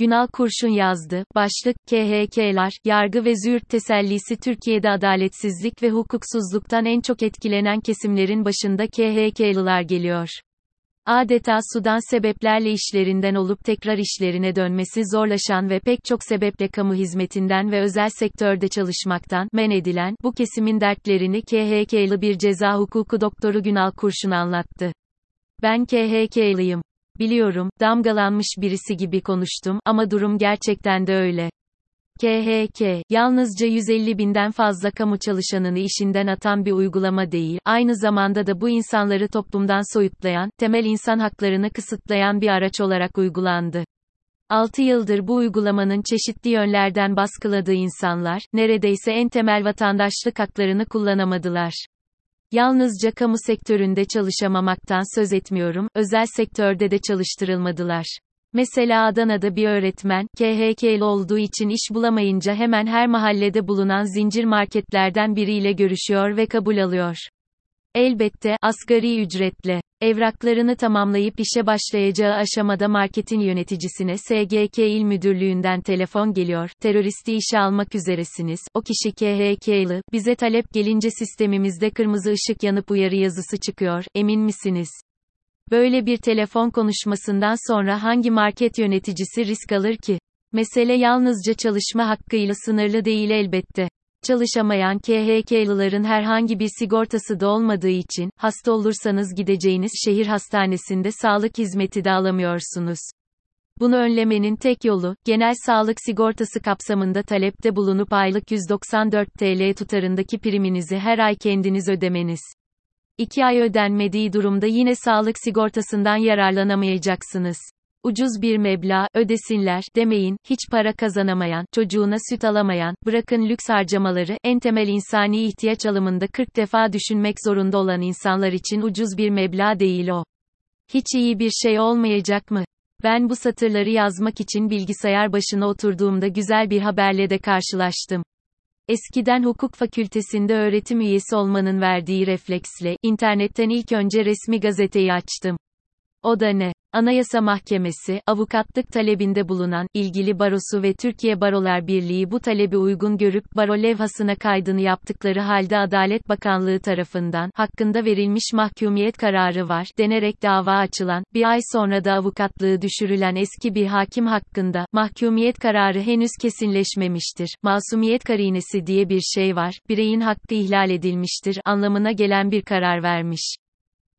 Günal Kurşun yazdı. Başlık, KHK'lar, yargı ve züğürt tesellisi Türkiye'de adaletsizlik ve hukuksuzluktan en çok etkilenen kesimlerin başında KHK'lılar geliyor. Adeta sudan sebeplerle işlerinden olup tekrar işlerine dönmesi zorlaşan ve pek çok sebeple kamu hizmetinden ve özel sektörde çalışmaktan men edilen bu kesimin dertlerini KHK'lı bir ceza hukuku doktoru Günal Kurşun anlattı. Ben KHK'lıyım. Biliyorum, damgalanmış birisi gibi konuştum ama durum gerçekten de öyle. KHK, yalnızca 150 binden fazla kamu çalışanını işinden atan bir uygulama değil, aynı zamanda da bu insanları toplumdan soyutlayan, temel insan haklarını kısıtlayan bir araç olarak uygulandı. 6 yıldır bu uygulamanın çeşitli yönlerden baskıladığı insanlar, neredeyse en temel vatandaşlık haklarını kullanamadılar. Yalnızca kamu sektöründe çalışamamaktan söz etmiyorum, özel sektörde de çalıştırılmadılar. Mesela Adana'da bir öğretmen, KHK'li olduğu için iş bulamayınca hemen her mahallede bulunan zincir marketlerden biriyle görüşüyor ve kabul alıyor. Elbette, asgari ücretle. Evraklarını tamamlayıp işe başlayacağı aşamada marketin yöneticisine SGK İl Müdürlüğü'nden telefon geliyor, teröristi işe almak üzeresiniz, o kişi KHK'lı, bize talep gelince sistemimizde kırmızı ışık yanıp uyarı yazısı çıkıyor, emin misiniz? Böyle bir telefon konuşmasından sonra hangi market yöneticisi risk alır ki? Mesele yalnızca çalışma hakkıyla sınırlı değil elbette. Çalışamayan KHK'lıların herhangi bir sigortası da olmadığı için, hasta olursanız gideceğiniz şehir hastanesinde sağlık hizmeti de alamıyorsunuz. Bunu önlemenin tek yolu, genel sağlık sigortası kapsamında talepte bulunup aylık 194 TL tutarındaki priminizi her ay kendiniz ödemeniz. 2 ay ödenmediği durumda yine sağlık sigortasından yararlanamayacaksınız. Ucuz bir meblağ, ödesinler, demeyin, hiç para kazanamayan, çocuğuna süt alamayan, bırakın lüks harcamaları, en temel insani ihtiyaç alımında 40 defa düşünmek zorunda olan insanlar için ucuz bir meblağ değil o. Hiç iyi bir şey olmayacak mı? Ben bu satırları yazmak için bilgisayar başına oturduğumda güzel bir haberle de karşılaştım. Eskiden hukuk fakültesinde öğretim üyesi olmanın verdiği refleksle, internetten ilk önce resmi gazeteyi açtım. O da ne? Anayasa Mahkemesi, avukatlık talebinde bulunan, ilgili barosu ve Türkiye Barolar Birliği bu talebi uygun görüp, baro levhasına kaydını yaptıkları halde Adalet Bakanlığı tarafından, hakkında verilmiş mahkumiyet kararı var, denerek dava açılan, bir ay sonra da avukatlığı düşürülen eski bir hakim hakkında, mahkumiyet kararı henüz kesinleşmemiştir, masumiyet karinesi diye bir şey var, bireyin hakkı ihlal edilmiştir, anlamına gelen bir karar vermiş.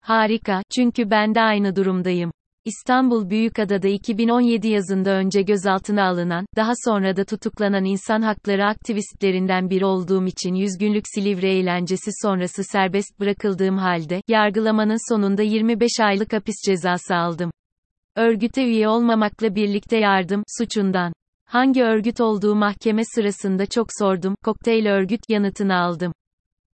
Harika, çünkü ben de aynı durumdayım. İstanbul Büyükada'da 2017 yazında önce gözaltına alınan, daha sonra da tutuklanan insan hakları aktivistlerinden biri olduğum için 100 günlük Silivri eğlencesi sonrası serbest bırakıldığım halde, yargılamanın sonunda 25 aylık hapis cezası aldım. Örgüte üye olmamakla birlikte yardım, suçundan. Hangi örgüt olduğu mahkeme sırasında çok sordum, kokteyl örgüt yanıtını aldım.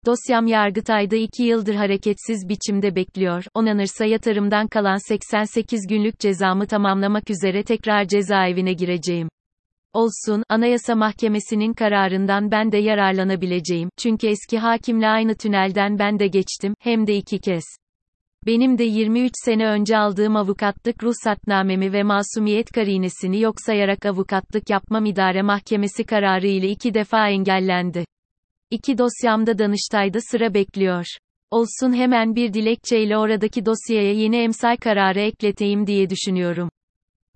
Dosyam Yargıtay'da 2 yıldır hareketsiz biçimde bekliyor, onanırsa yatırımdan kalan 88 günlük cezamı tamamlamak üzere tekrar cezaevine gireceğim. Olsun, Anayasa Mahkemesi'nin kararından ben de yararlanabileceğim, çünkü eski hakimle aynı tünelden ben de geçtim, hem de iki kez. Benim de 23 sene önce aldığım avukatlık ruhsatnamemi ve masumiyet karinesini yok sayarak avukatlık yapmam idare mahkemesi kararı ile iki defa engellendi. İki dosyamda Danıştay'da sıra bekliyor. Olsun hemen bir dilekçeyle oradaki dosyaya yeni emsal kararı ekleteyim diye düşünüyorum.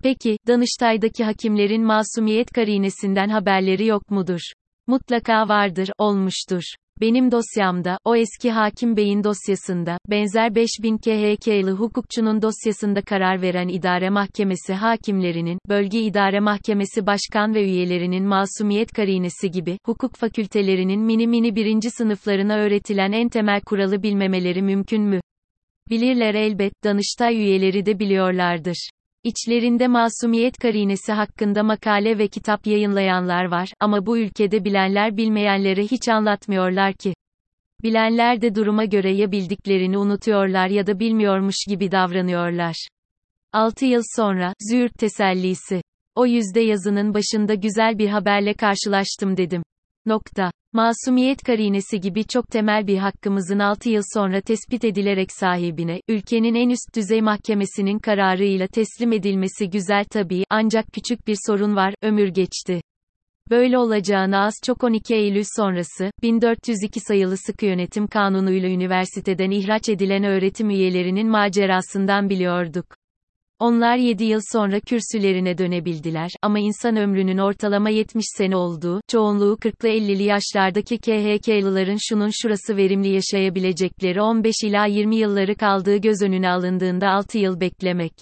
Peki, Danıştay'daki hakimlerin masumiyet karinesinden haberleri yok mudur? Mutlaka vardır, olmuştur. Benim dosyamda, o eski hakim beyin dosyasında, benzer 5000 KHK'lı hukukçunun dosyasında karar veren idare mahkemesi hakimlerinin, bölge idare mahkemesi başkan ve üyelerinin masumiyet karinesi gibi, hukuk fakültelerinin mini mini birinci sınıflarına öğretilen en temel kuralı bilmemeleri mümkün mü? Bilirler elbet, Danıştay üyeleri de biliyorlardır. İçlerinde masumiyet karinesi hakkında makale ve kitap yayınlayanlar var, ama bu ülkede bilenler bilmeyenlere hiç anlatmıyorlar ki. Bilenler de duruma göre ya bildiklerini unutuyorlar ya da bilmiyormuş gibi davranıyorlar. 6 yıl sonra, Züğürt tesellisi. O yüzde yazının başında güzel bir haberle karşılaştım dedim. Nokta. Masumiyet karinesi gibi çok temel bir hakkımızın 6 yıl sonra tespit edilerek sahibine, ülkenin en üst düzey mahkemesinin kararıyla teslim edilmesi güzel tabii, ancak küçük bir sorun var, ömür geçti. Böyle olacağını az çok 12 Eylül sonrası, 1402 sayılı sıkı yönetim kanunuyla üniversiteden ihraç edilen öğretim üyelerinin macerasından biliyorduk. Onlar 7 yıl sonra kürsülerine dönebildiler ama insan ömrünün ortalama 70 sene olduğu, çoğunluğu 40'lı 50'li yaşlardaki KHK'lıların şunun şurası verimli yaşayabilecekleri 15 ila 20 yılları kaldığı göz önüne alındığında 6 yıl beklemek.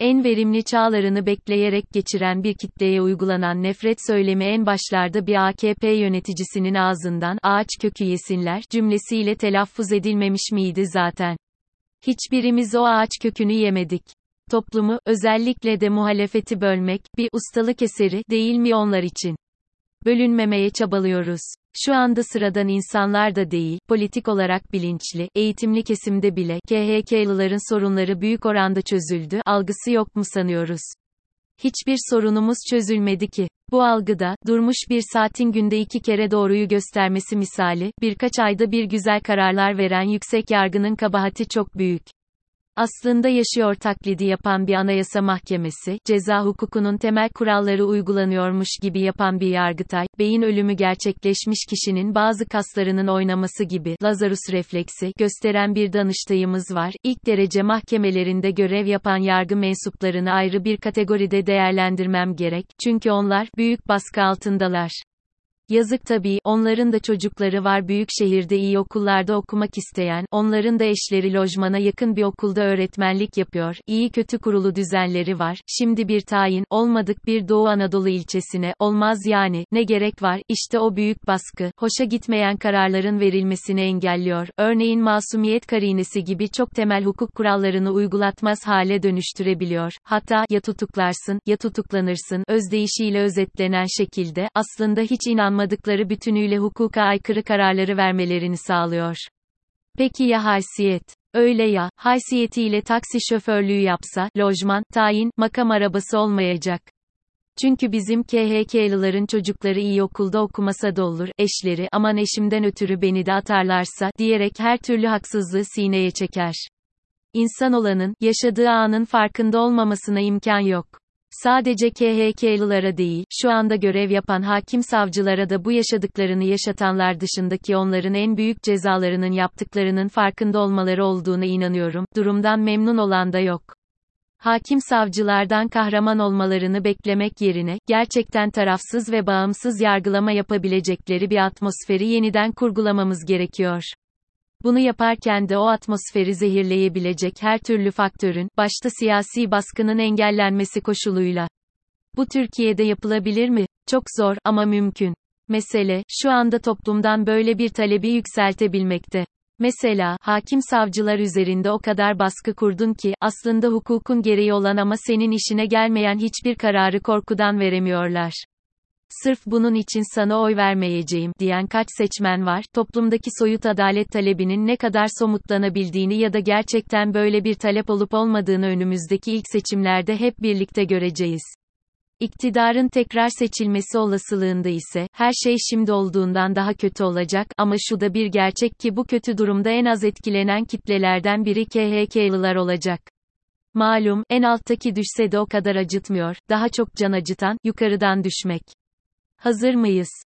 En verimli çağlarını bekleyerek geçiren bir kitleye uygulanan nefret söylemi en başlarda bir AKP yöneticisinin ağzından ağaç kökü yesinler cümlesiyle telaffuz edilmemiş miydi zaten? Hiçbirimiz o ağaç kökünü yemedik. Toplumu, özellikle de muhalefeti bölmek, bir ustalık eseri, değil mi onlar için? Bölünmemeye çabalıyoruz. Şu anda sıradan insanlar da değil, politik olarak bilinçli, eğitimli kesimde bile, KHK'lıların sorunları büyük oranda çözüldü, algısı yok mu sanıyoruz? Hiçbir sorunumuz çözülmedi ki. Bu algıda, durmuş bir saatin günde iki kere doğruyu göstermesi misali, birkaç ayda bir güzel kararlar veren yüksek yargının kabahati çok büyük. Aslında yaşıyor taklidi yapan bir anayasa mahkemesi, ceza hukukunun temel kuralları uygulanıyormuş gibi yapan bir yargıtay, beyin ölümü gerçekleşmiş kişinin bazı kaslarının oynaması gibi, Lazarus refleksi, gösteren bir danıştayımız var. İlk derece mahkemelerinde görev yapan yargı mensuplarını ayrı bir kategoride değerlendirmem gerek, çünkü onlar, büyük baskı altındalar. Yazık tabii, onların da çocukları var. Büyük şehirde iyi okullarda okumak isteyen, onların da eşleri lojmana yakın bir okulda öğretmenlik yapıyor, iyi kötü kurulu düzenleri var, şimdi bir tayin, olmadık bir Doğu Anadolu ilçesine, olmaz yani, ne gerek var, işte o büyük baskı, hoşa gitmeyen kararların verilmesini engelliyor, örneğin masumiyet karinesi gibi çok temel hukuk kurallarını uygulatmaz hale dönüştürebiliyor, hatta, ya tutuklarsın, ya tutuklanırsın, özdeyişiyle özetlenen şekilde, aslında hiç inanma olmadıkları bütünüyle hukuka aykırı kararları vermelerini sağlıyor. Peki ya haysiyet? Öyle ya, haysiyetiyle taksi şoförlüğü yapsa, lojman, tayin, makam arabası olmayacak. Çünkü bizim KHK'lıların çocukları iyi okulda okumasa da olur, eşleri, aman eşimden ötürü beni de atarlarsa, diyerek her türlü haksızlığı sineye çeker. İnsan olanın, yaşadığı anın farkında olmamasına imkan yok. Sadece KHK'lılara değil, şu anda görev yapan hakim savcılara da bu yaşadıklarını yaşatanlar dışındaki onların en büyük cezalarının yaptıklarının farkında olmaları olduğuna inanıyorum. Durumdan memnun olan da yok. Hakim savcılardan kahraman olmalarını beklemek yerine, gerçekten tarafsız ve bağımsız yargılama yapabilecekleri bir atmosferi yeniden kurgulamamız gerekiyor. Bunu yaparken de o atmosferi zehirleyebilecek her türlü faktörün, başta siyasi baskının engellenmesi koşuluyla. Bu Türkiye'de yapılabilir mi? Çok zor ama mümkün. Mesele, şu anda toplumdan böyle bir talebi yükseltebilmekte. Mesela, hakim savcılar üzerinde o kadar baskı kurdun ki, aslında hukukun gereği olan ama senin işine gelmeyen hiçbir kararı korkudan veremiyorlar. Sırf bunun için sana oy vermeyeceğim, diyen kaç seçmen var, toplumdaki soyut adalet talebinin ne kadar somutlanabildiğini ya da gerçekten böyle bir talep olup olmadığını önümüzdeki ilk seçimlerde hep birlikte göreceğiz. İktidarın tekrar seçilmesi olasılığında ise, her şey şimdi olduğundan daha kötü olacak, ama şu da bir gerçek ki bu kötü durumda en az etkilenen kitlelerden biri KHK'lılar olacak. Malum, en alttaki düşse de o kadar acıtmıyor, daha çok can acıtan, yukarıdan düşmek. Hazır mıyız?